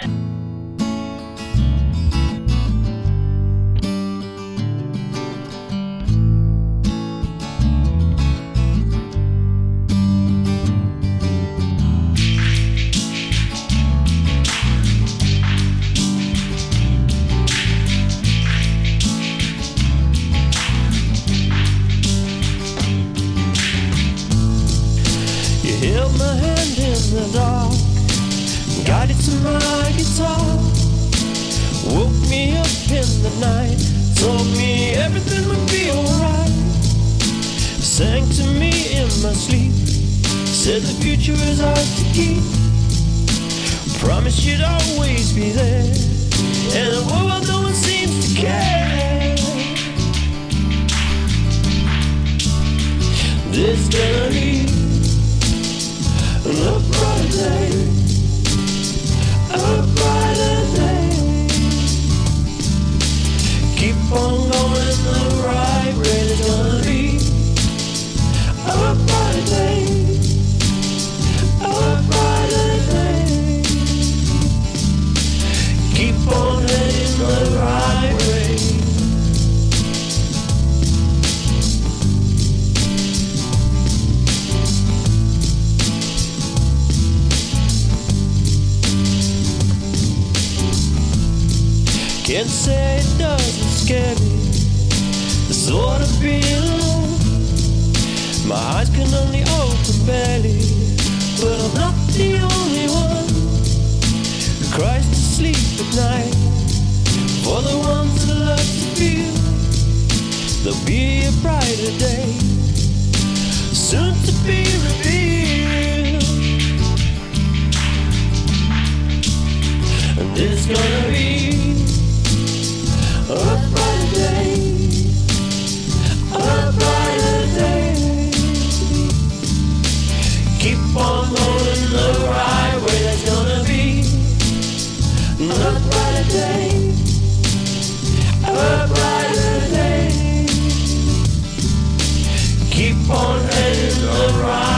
You held my hand in the dark, guided to my guitar, woke me up in the night, told me everything would be alright, sang to me in my sleep, said the future is ours to keep, promised you'd always be there, and the world no one seems to care. There's gonna Keep on going the right way. There's gonna be a brighter day, Can't say it doesn't scare me. The thought of being alone. My eyes can only open barely, but I'm not the Keep on heading the right